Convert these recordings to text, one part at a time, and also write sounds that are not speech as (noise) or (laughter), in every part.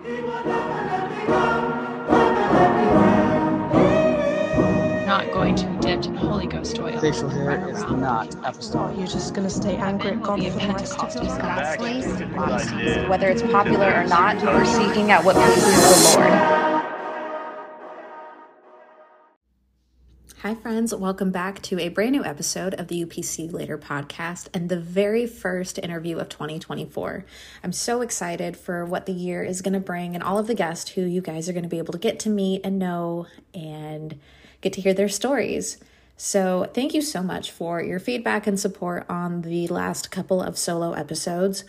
Not going to be dipped in Holy Ghost oil. Facial hair run is around. not apostolic. Oh, you're just gonna stay angry at God Be a for the rest of your life. Whether it's popular or not, we're seeking out what pleases the Lord. Hi, friends. Welcome back to a brand new episode of the UPC Later podcast and the very first interview of 2024. I'm so excited for what the year is going to bring and all of the guests who you guys are going to be able to get to meet and know and get to hear their stories. So, thank you so much for your feedback and support on the last couple of solo episodes.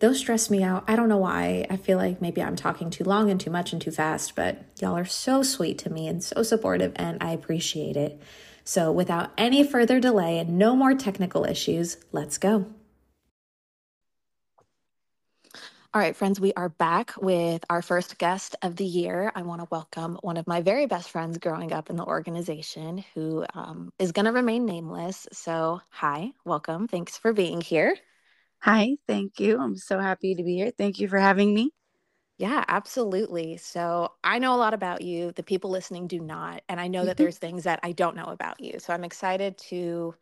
Those stress me out. I don't know why. I feel like maybe I'm talking too long and too much and too fast, but y'all are so sweet to me and so supportive, and I appreciate it. So, without any further delay and no more technical issues, let's go. All right, friends, we are back with our first guest of the year. I want to welcome one of my very best friends growing up in the organization who um, is going to remain nameless. So, hi, welcome. Thanks for being here. Hi, thank you. I'm so happy to be here. Thank you for having me. Yeah, absolutely. So I know a lot about you. The people listening do not, and I know that Mhm. there's things that I don't know about you. So I'm excited to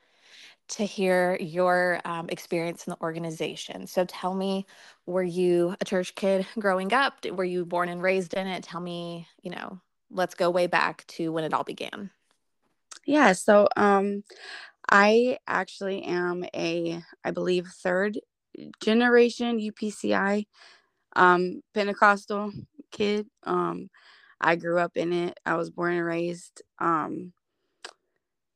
to hear your um, experience in the organization. So tell me, were you a church kid growing up? Were you born and raised in it? Tell me, you know, let's go way back to when it all began. Yeah, so um I actually am a I believe third generation UPCI um Pentecostal kid. Um I grew up in it. I was born and raised um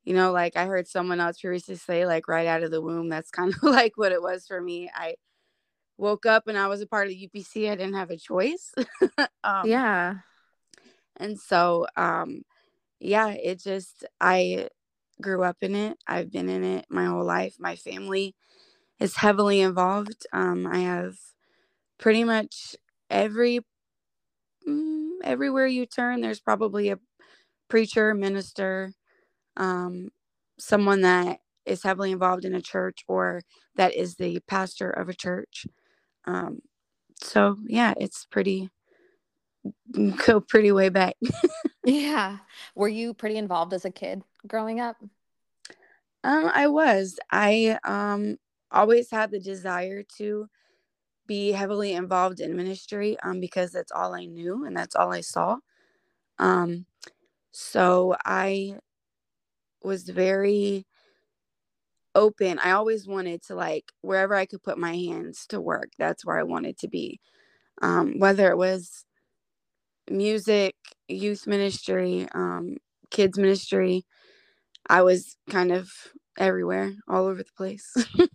you know like I heard someone else previously say like right out of the womb that's kind of (laughs) like what it was for me. I woke up and I was a part of UPC. I didn't have a choice. (laughs) um Yeah. and so um yeah it just i grew up in it. I've been in it my whole life. My family is heavily involved. Um i have pretty much every mm, everywhere you turn there's probably a preacher minister um someone that is heavily involved in a church or that is the pastor of a church. Um so yeah it's pretty go pretty way back (laughs) Yeah. Were you pretty involved as a kid growing up? Um, I was. I um always had the desire to be heavily involved in ministry um because that's all I knew and that's all I saw. Um so I was very open. I always wanted to like wherever I could put my hands to work, that's where I wanted to be. Um whether it was music, youth ministry, um kids ministry, I was kind of everywhere, all over the place. (laughs)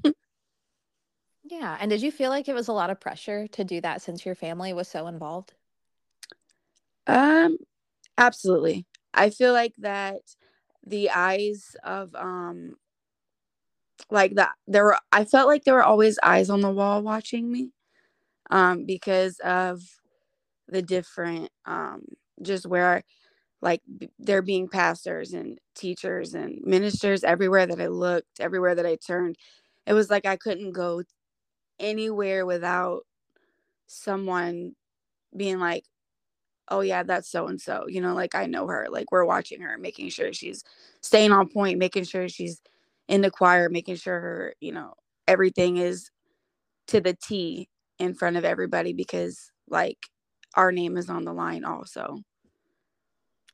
Yeah. And did you feel like it was a lot of pressure to do that since your family was so involved? um, absolutely. I feel like that the eyes of um like that there were I felt like there were always eyes on the wall watching me um because of the different um just where like there being pastors and teachers and ministers everywhere that I looked, everywhere that I turned. It was like I couldn't go anywhere without someone being like, oh, yeah, that's so and so. You know, like I know her. Like we're watching her, making sure she's staying on point, making sure she's in the choir, making sure her, you know, everything is to the T in front of everybody because like our name is on the line also.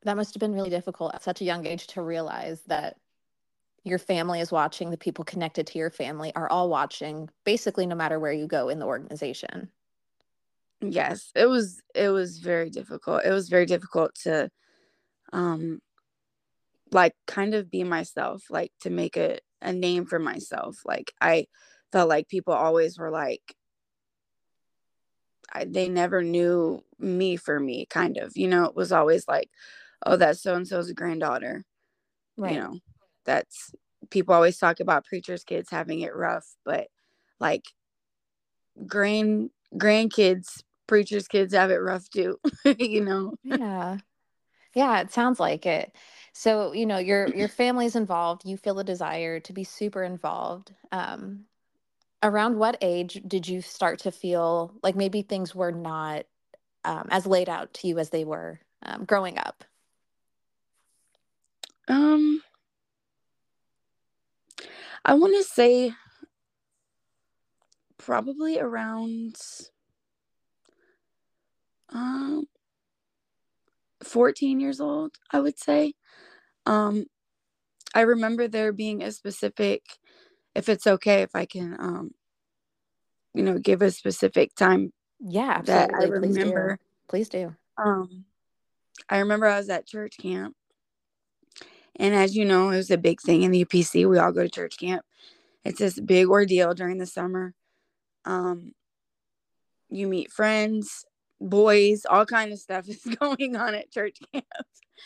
That must have been really difficult at such a young age to realize that your family is watching, the people connected to your family are all watching, basically, no matter where you go in the organization. yes it was it was very difficult it was very difficult to um like kind of be myself like to make a, a name for myself like i felt like people always were like I, they never knew me for me kind of you know it was always like oh that's so and so's granddaughter you know that's people always talk about preachers kids having it rough but like grand grandkids preachers kids have it rough too (laughs) you know Yeah. Yeah, it sounds like it. So, you know, your your family's involved, you feel a desire to be super involved. Um, around what age did you start to feel like maybe things were not um, as laid out to you as they were um, growing up? Um, I want to say probably around um 14 years old, I would say. Um, I remember there being a specific, if it's okay, if I can, um, you know, give a specific time Yeah, that I absolutely. Please do. Please do. Um, I remember I was at church camp, and as you know, it was a big thing in the UPC. We all go to church camp. It's this big ordeal during the summer. Um, you meet friends, boys, all kind of stuff (laughs) is going on at church camp.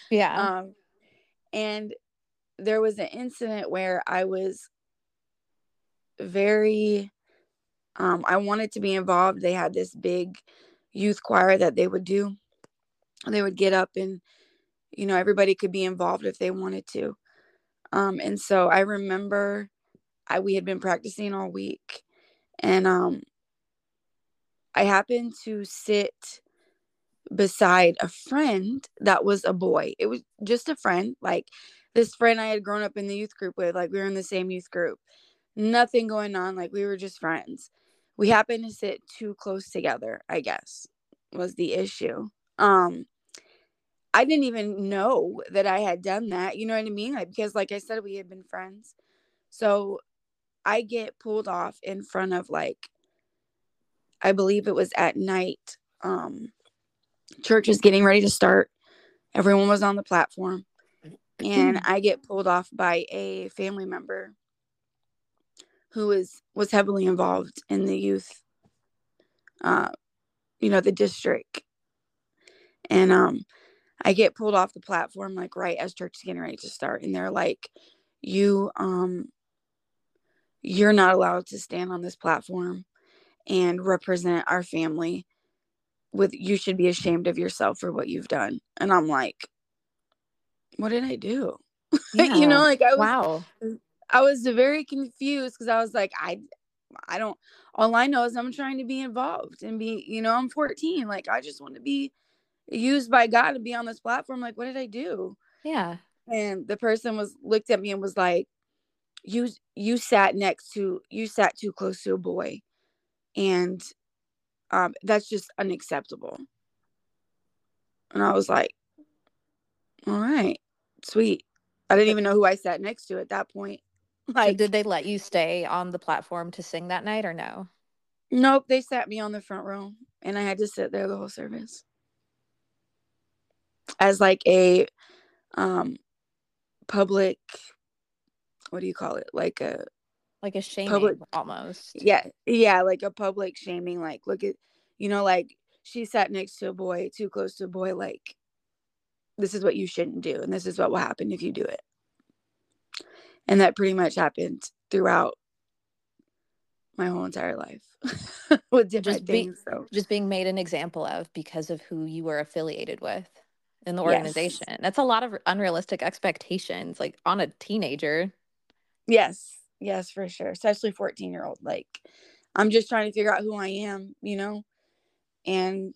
Yeah. Um, and there was an incident where I was very, um, I wanted to be involved. They had this big youth choir that they would do. They would get up and, you know, everybody could be involved if they wanted to. Um, and so I remember I we had been practicing all week, and um, I happened to sit beside a friend that was a boy. It was just a friend, like this friend I had grown up in the youth group with. Like we were in the same youth group. Nothing going on. Like we were just friends. We happened to sit too close together, I guess, was the issue. Um I didn't even know that I had done that. You know what I mean? Like because like I said, we had been friends. So I get pulled off in front of like I believe it was at night. Um church was getting ready to start. Everyone was on the platform. And (clears throat) I get pulled off by a family member who was was heavily involved in the youth uh you know the district. And um i get pulled off the platform like right as church is getting ready to start. And they're like you um you're not allowed to stand on this platform and represent our family with you should be ashamed of yourself for what you've done. And i'm like what did i do? (laughs) You know like i was wow. I was very confused because I was like, I, I don't. All I know is I'm trying to be involved and be, you know, I'm 14. Like I just want to be used by God to be on this platform. Like, what did I do? Yeah. And the person was looked at me and was like, "You, you sat next to, you sat too close to a boy, and um, that's just unacceptable." And I was like, "All right, sweet." I didn't even know who I sat next to at that point. So Like, did they let you stay on the platform to sing that night or no? Nope, they sat me on the front row and I had to sit there the whole service. As like a um public what do you call it? Like a Like a shaming Public- almost. yeah, yeah, like a public shaming like look at you know like she sat next to a boy, too close to a boy like this is what you shouldn't do and this is what will happen if you do it. And that pretty much happened throughout my whole entire life (laughs) with different be- things. So Just being made an example of because of who you were affiliated with in the Yes. organization. That's a lot of unrealistic expectations, like on a teenager. Yes, yes, for sure. Especially 14 year old. Like, I'm just trying to figure out who I am, you know? And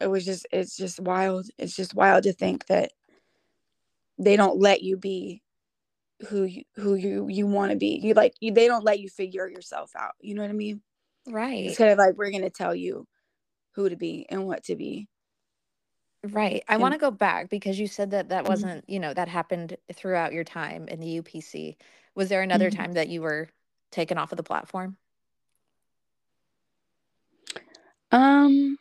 it was just, it's just wild. It's just wild to think that they don't let you be who you, who you, you want to be. You like, you, they don't let you figure yourself out. You know what I mean? Right. It's kind of like, we're going to tell you who to be and what to be. Right. I And- want to go back because you said that that Mhm. wasn't, you know, that happened throughout your time in the UPC. Was there another Mhm. time that you were taken off of the platform? Um,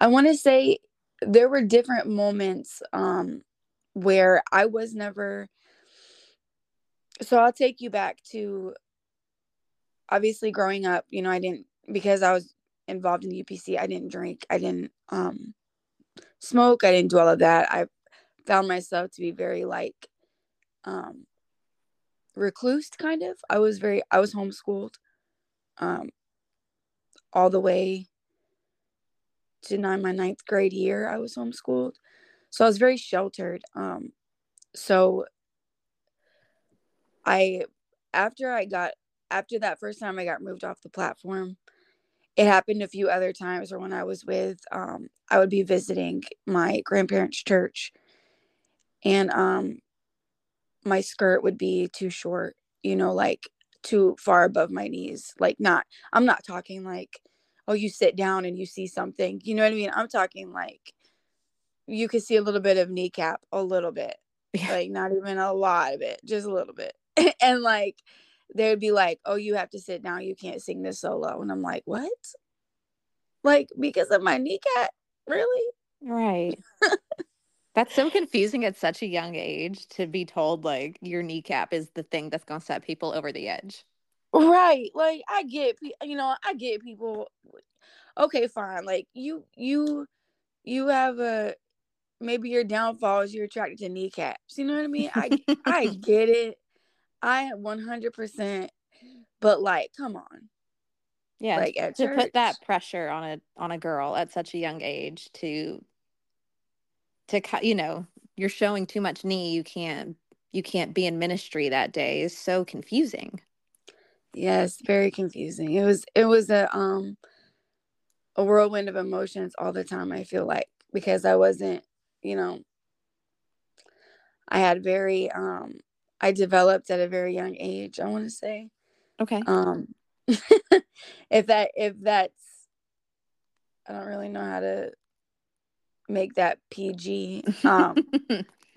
I want to say there were different moments um where I was never so I'll take you back to obviously growing up, you know, I didn't because I was involved in the UPC, I didn't drink, I didn't um smoke, I didn't do all of that. I found myself to be very like um recluse kind of. I was very I was homeschooled um all the way nine my ninth grade year I was homeschooled. So I was very sheltered. Um so I after I got after that first time I got moved off the platform, it happened a few other times or when I was with um I would be visiting my grandparents' church and um my skirt would be too short, you know, like too far above my knees. Like not I'm not talking like oh you sit down and you see something. You know what I mean? I'm talking like you could see a little bit of kneecap, a little bit. Yeah. Like not even a lot of it, just a little bit. (laughs) and like they'd be like, "Oh, you have to sit down. You can't sing this solo." And I'm like, "What?" Like because of my kneecap? Really? Right. (laughs) That's so confusing at such a young age to be told like your kneecap is the thing that's going to set people over the edge. Right. Like I get you know, I get people okay, fine. Like you you you have a maybe your downfall is you're attracted to kneecaps. You know what I mean? I I (laughs) get it. I 100% but like come on. Yeah, Like to put that pressure on a on a girl at such a young age to to you know, you're showing too much knee, you can't you can't be in ministry that day is so confusing. Yes, very confusing. It was it was a um a whirlwind of emotions all the time, I feel like, because I wasn't, you know, I had very um I developed at a very young age, I want to say. Okay. Um (laughs) if that if that's I don't really know how to make that PG. (laughs) Um (laughs)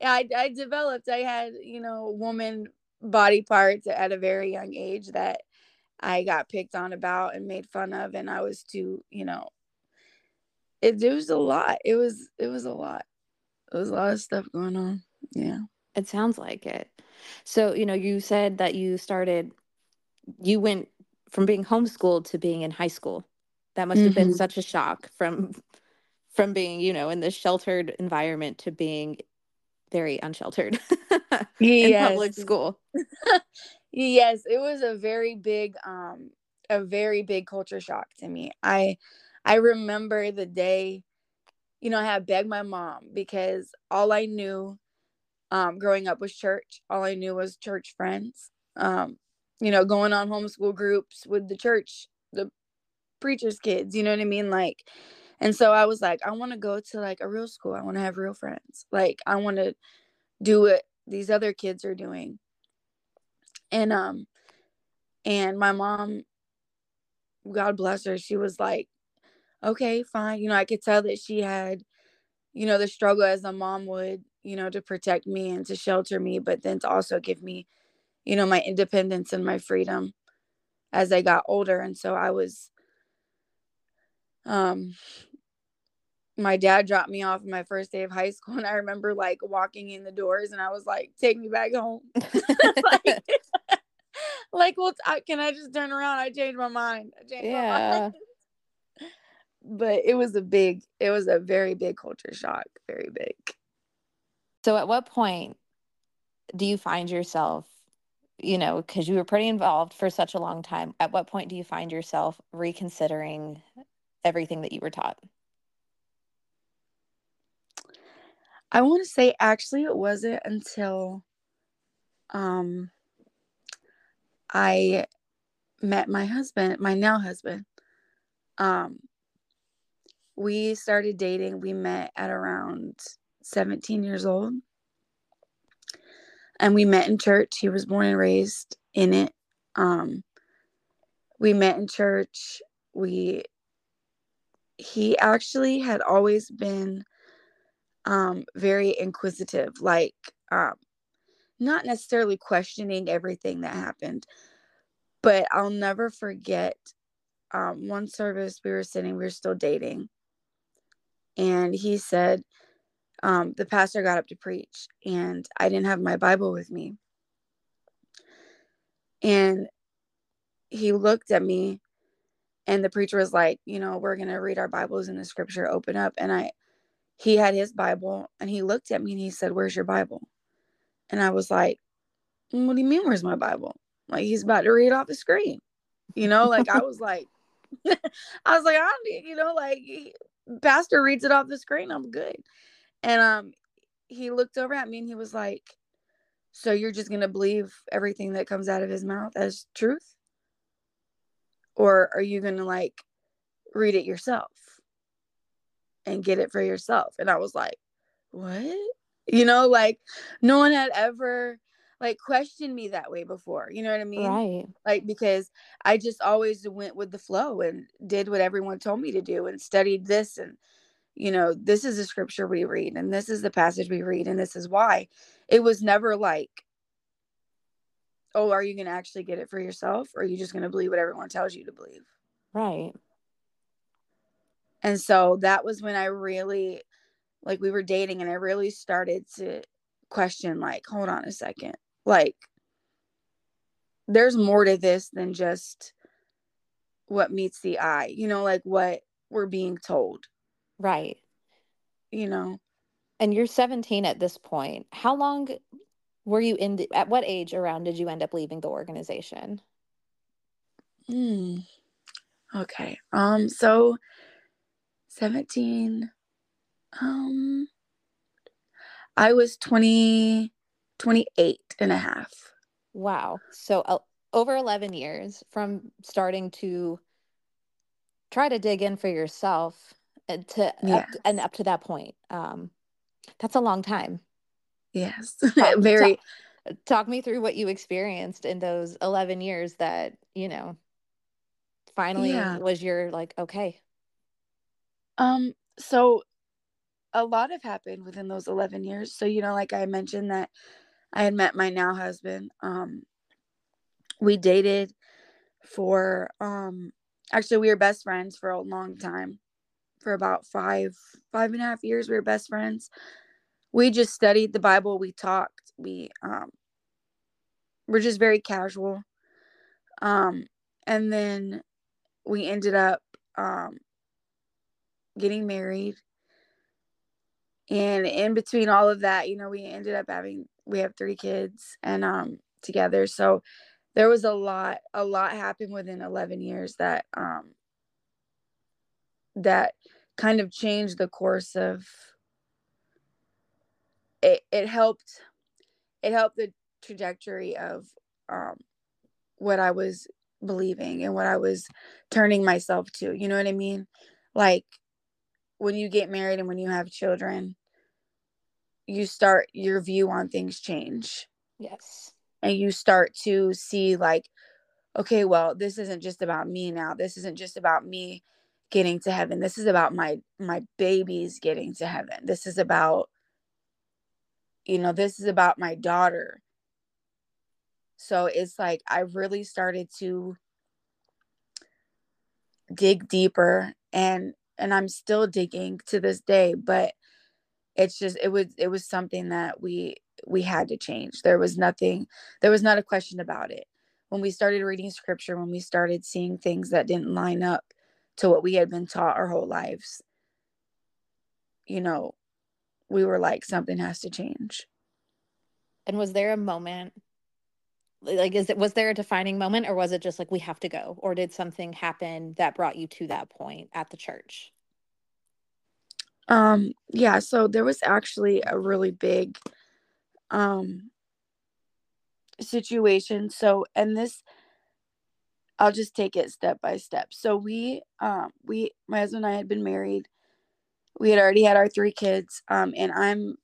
yeah, I, I developed. I had, you know, woman body parts at a very young age that I got picked on about and made fun of, and I was too, you know, it, it was a lot. It was it was a lot. There was a lot of stuff going on. Yeah. It sounds like it. So, you know, you said that you started, you went from being homeschooled to being in high school. That must have been Mhm. such a shock from from being, you know, in this sheltered environment to being very unsheltered (laughs) in public school. yes, it was a very big um a very big culture shock to me. I I remember the day you know, I had begged my mom because all I knew um growing up was church. All I knew was church friends. Um you know, going on homeschool groups with the church, the preacher's kids, you know what I mean? Like and so I was like I want to go to like a real school. I want to have real friends. Like I want to do what these other kids are doing. And um and my mom God bless her, she was like, "Okay, fine." You know, I could tell that she had you know the struggle as a mom would, you know, to protect me and to shelter me, but then to also give me, you know, my independence and my freedom as I got older. And so I was um my dad dropped me off on my first day of high school and I remember like walking in the doors and I was like, "Take me back home." (laughs) like, like, well, I, can I just turn around? I changed my mind. I changed my Yeah. mind. But it was a big, it was a very big culture shock. Very big. So at what point do you find yourself, you know, because you were pretty involved for such a long time, at what point do you find yourself reconsidering everything that you were taught? I want to say actually it wasn't until um I met my husband, my now husband. Um we started dating. We met at around 17 years old. And we met in church. He was born and raised in it. Um we met in church. We he actually had always been um very inquisitive like um not necessarily questioning everything that happened but i'll never forget um one service we were sitting we were still dating and he said um the pastor got up to preach and i didn't have my bible with me. And he looked at me and the preacher was like you know we're going to read our bibles in the scripture open up. And i he had his bible and he looked at me and he said where's your bible? And i was like "Mm, what do you mean where's my bible? Like he's about to read off the screen. You know like i was like (laughs) i was like i don't need you know like he, pastor reads it off the screen i'm good. And um he looked over at me and he was like So you're just going to believe everything that comes out of his mouth as truth? Or are you going to like read it yourself and get it for yourself? And I was like, what? You know, like no one had ever like questioned me that way before. You know what I mean? Right. Like because I just always went with the flow and did what everyone told me to do and studied this and you know, this is the scripture we read and this is the passage we read and this is why. It was never like oh, are you going to actually get it for yourself or are you just going to believe what everyone tells you to believe? Right. And so that was when I really like we were dating and I really started to question like hold on a second. Like there's more to this than just what meets the eye. You know, like what we're being told. Right. You know. And you're 17 at this point. How long were you in the, at what age around did you end up leaving the organization? Hmm. Okay. Um so 17 um I was 20 28 and a half. Wow. So uh, over 11 years from starting to try to dig in for yourself and to Yes. up, and up to that point. Um that's a long time. Yes. (laughs) Talk- Very talk, talk me through what you experienced in those 11 years that, you know, finally Yeah. was your like okay. Um, so a lot have happened within those 11 years. So, you know, like I mentioned that I had met my now husband. Um, we dated for, um, actually, we were best friends for a long time. For about five, five and a half years, we were best friends. We just studied the Bible. We talked. We, um, we're just very casual. Um, and then we ended up, um, getting married and in between all of that you know we ended up having we have three kids and um together so there was a lot a lot happened within 11 years that um that kind of changed the course of it it helped it helped the trajectory of um what I was believing and what I was turning myself to you know what I mean? Like when you get married and when you have children you start your view on things change. Yes. and you start to see like okay well this isn't just about me now. This isn't just about me getting to heaven. This is about my my babies getting to heaven. This is about you know this is about my daughter. So it's like i really started to dig deeper and and i'm still digging to this day but it's just it was it was something that we we had to change. There was nothing there was not a question about it. When we started reading scripture when we started seeing things that didn't line up to what we had been taught our whole lives you know we were like something has to change. And was there a moment like is it was there a defining moment or was it just like we have to go? Or did something happen that brought you to that point at the church? um yeah so there was actually a really big um situation. So and this i'll just take it step by step. So we um we my husband and i had been married we had already had our three kids um and i'm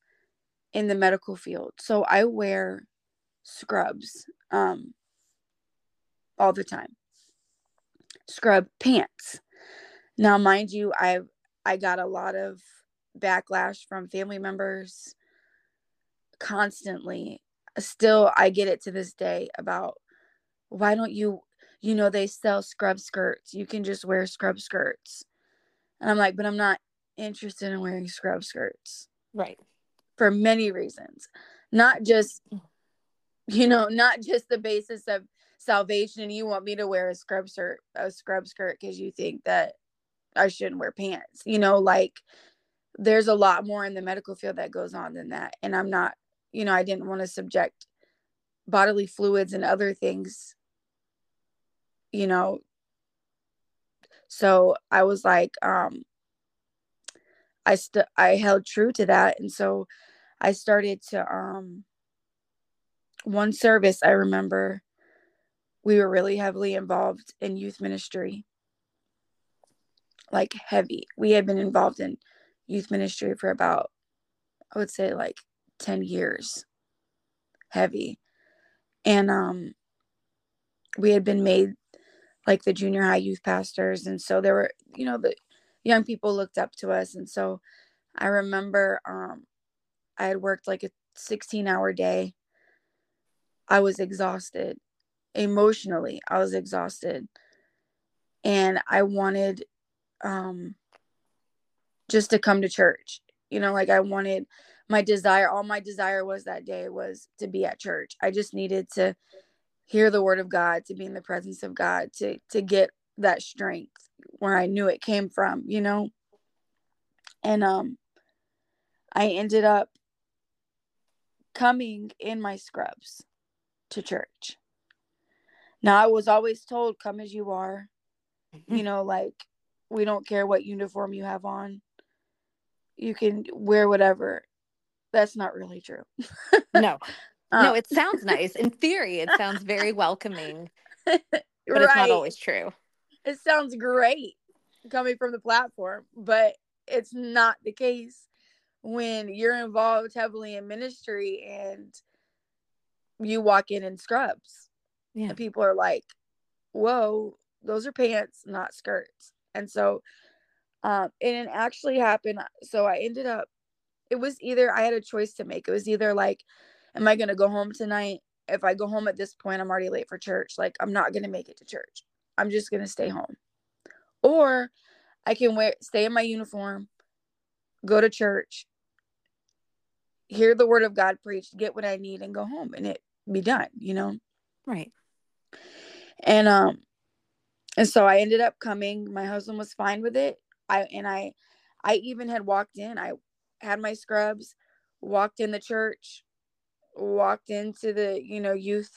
in the medical field. So i wear scrubs um all the time. Scrub pants. Now mind you i i got a lot of backlash from family members constantly. Still i get it to this day about why don't you you know they sell scrub skirts. You can just wear scrub skirts. And i'm like but i'm not interested in wearing scrub skirts Right. for many reasons. Not just you know not just the basis of salvation and you want me to wear a scrub skirt a scrub skirt because you think that i shouldn't wear pants you know like there's a lot more in the medical field that goes on than that. And i'm not you know i didn't want to subject bodily fluids and other things you know. So i was like um i st- i held true to that and so i started to um one service I remember we were really heavily involved in youth ministry. Like heavy. We had been involved in youth ministry for about I would say like 10 years. Heavy. And um we had been made like the junior high youth pastors and so there were you know the young people looked up to us and so I remember um I had worked like a 16 hour day. I was exhausted. Emotionally, I was exhausted. And I wanted um just to come to church. You know, like I wanted my desire, all my desire was that day was to be at church. I just needed to hear the word of God, to be in the presence of God, to to get that strength where I knew it came from, you know. And um I ended up coming in my scrubs to church. Now, I was always told, come as you are. Mm-hmm. You know, like, we don't care what uniform you have on. You can wear whatever. That's not really true. No, (laughs) Uh, no, it sounds nice. In theory, it sounds very welcoming, (laughs) but it's not always true. It sounds great coming from the platform, but it's not the case when you're involved heavily in ministry and you walk in in scrubs. Yeah. And people are like, whoa, those are pants, not skirts. And so, um, and it actually happened. So I ended up, it was either I had a choice to make. It was either like, am I going to go home tonight? If I go home at this point, I'm already late for church. Like, I'm not going to make it to church. I'm just going to stay home. Or I can wear, stay in my uniform, go to church, hear the word of God preached, get what I need, and go home and it be done, you know? Right. and um and so i ended up coming my husband was fine with it i and i i even had walked in i had my scrubs walked in the church walked into the you know youth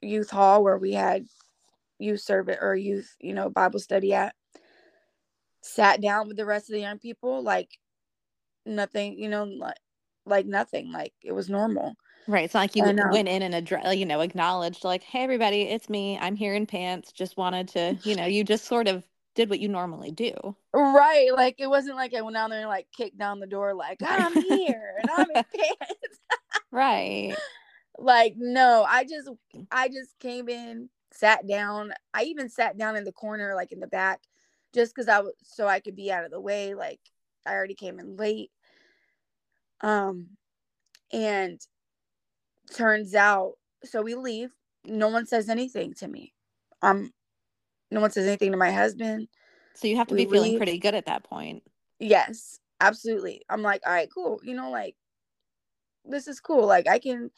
youth hall where we had youth service or youth you know bible study at sat down with the rest of the young people like nothing you know like like nothing like it was normal Right. It's not like you w- know. Um, went in and address, you know, acknowledged like, "Hey, everybody, it's me. I'm here in pants. Just wanted to, you know, you just sort of did what you normally do." Right. Like it wasn't like I went down there and like kicked down the door like I'm (laughs) here and I'm in pants. Right. (laughs) like no, I just I just came in, sat down. I even sat down in the corner like in the back just cuz I was so I could be out of the way like I already came in late. Um and turns out so we leave. No one says anything to me. Um no one says anything to my husband. So you have to We be feeling leave. pretty good at that point. Yes, absolutely. I'm like, all right, cool. You know, like this is cool. Like I can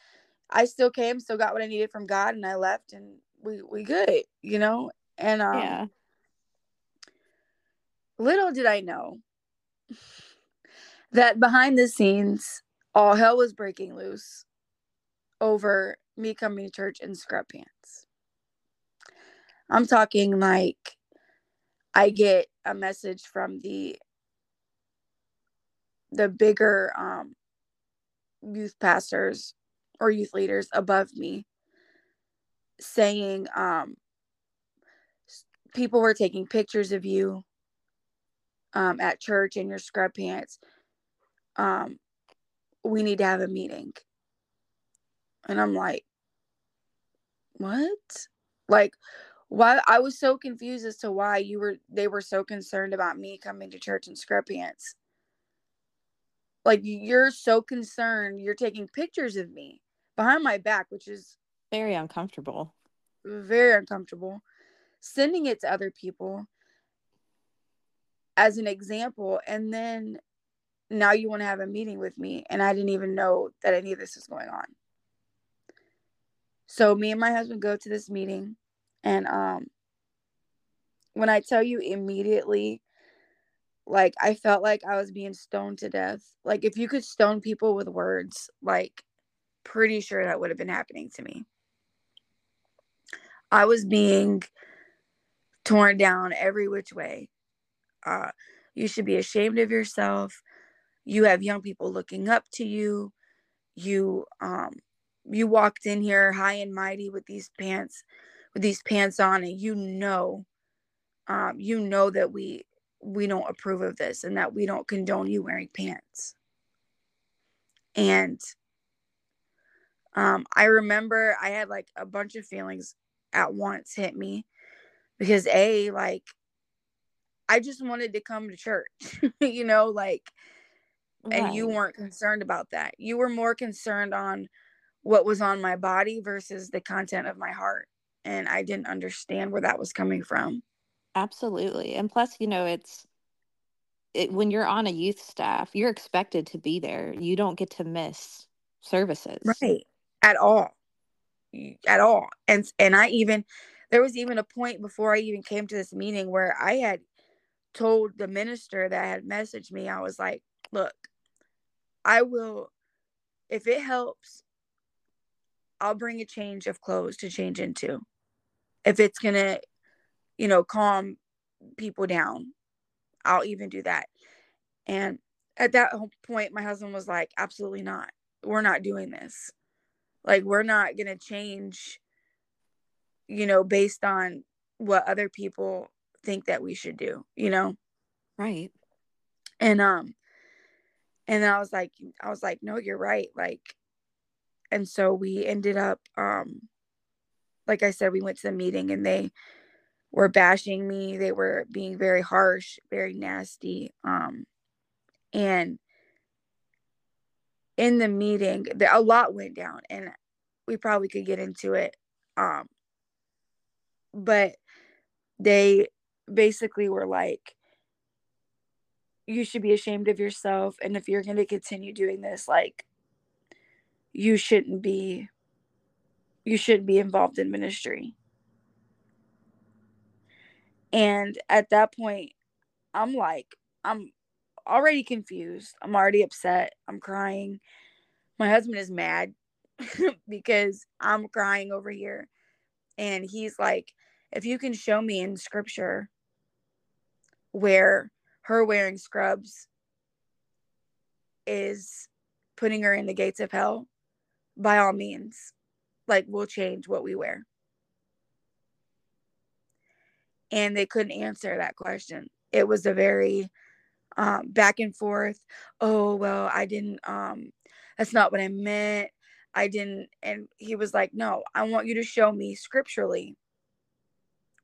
I still came, still got what I needed from God and I left and we we good, you know? And um yeah. little did I know that behind the scenes all hell was breaking loose over me coming to church in scrub pants. I'm talking like I get a message from the the bigger um youth pastors or youth leaders above me saying um people were taking pictures of you um at church in your scrub pants um we need to have a meeting. And i'm like what? Like why i was so confused as to why you were they were so concerned about me coming to church in scrub pants. Like you're so concerned you're taking pictures of me behind my back which is Very uncomfortable. very uncomfortable. Sending it to other people as an example and then now you want to have a meeting with me and i didn't even know that any of this was going on. So me and my husband go to this meeting and um when i tell you immediately like i felt like i was being stoned to death. Like if you could stone people with words like pretty sure that would have been happening to me i was being torn down every which way. Uh you should be ashamed of yourself. You have young people looking up to you. You um you walked in here high and mighty with these pants with these pants on and you know um you know that we we don't approve of this and that we don't condone you wearing pants. And um i remember i had like a bunch of feelings at once hit me because a like i just wanted to come to church (laughs) you know like and right. you weren't concerned about that. You were more concerned on what was on my body versus the content of my heart and i didn't understand where that was coming from. Absolutely and plus you know it's it, when you're on a youth staff you're expected to be there. You don't get to miss services. Right at all at all. And and i even there was even a point before i even came to this meeting where i had told the minister that had messaged me i was like look i will if it helps i'll bring a change of clothes to change into. If it's gonna you know calm people down i'll even do that. And at that point my husband was like absolutely not. We're not doing this like we're not going to change you know based on what other people think that we should do you know? Right. And um and i was like i was like no you're right. Like and so we ended up um like i said we went to the meeting and they were bashing me. They were being very harsh very nasty um and in the meeting the, a lot went down and we probably could get into it um but they basically were like you should be ashamed of yourself and if you're going to continue doing this like you shouldn't be you shouldn't be involved in ministry. And at that point i'm like i'm already confused. I'm already upset. I'm crying. My husband is mad (laughs) because I'm crying over here. And he's like, if you can show me in scripture where her wearing scrubs is putting her in the gates of hell, by all means, like we'll change what we wear. And they couldn't answer that question. It was a very um, back and forth. Oh, well, I didn't, um, that's not what I meant. I didn't. And he was like, no, I want you to show me scripturally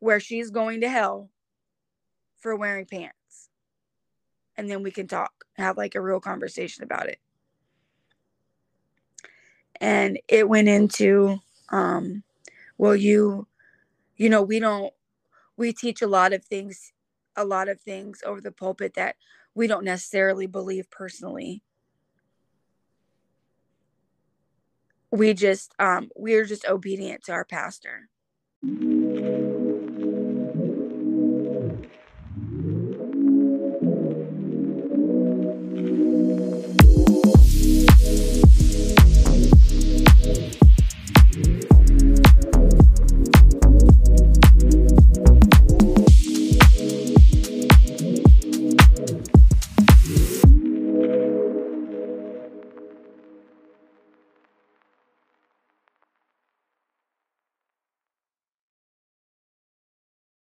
where she's going to hell for wearing pants. And then we can talk, have like a real conversation about it. And it went into, um, well, you, you know, we don't, we teach a lot of things, a lot of things over the pulpit that we don't necessarily believe personally. We just um we're just obedient to our pastor.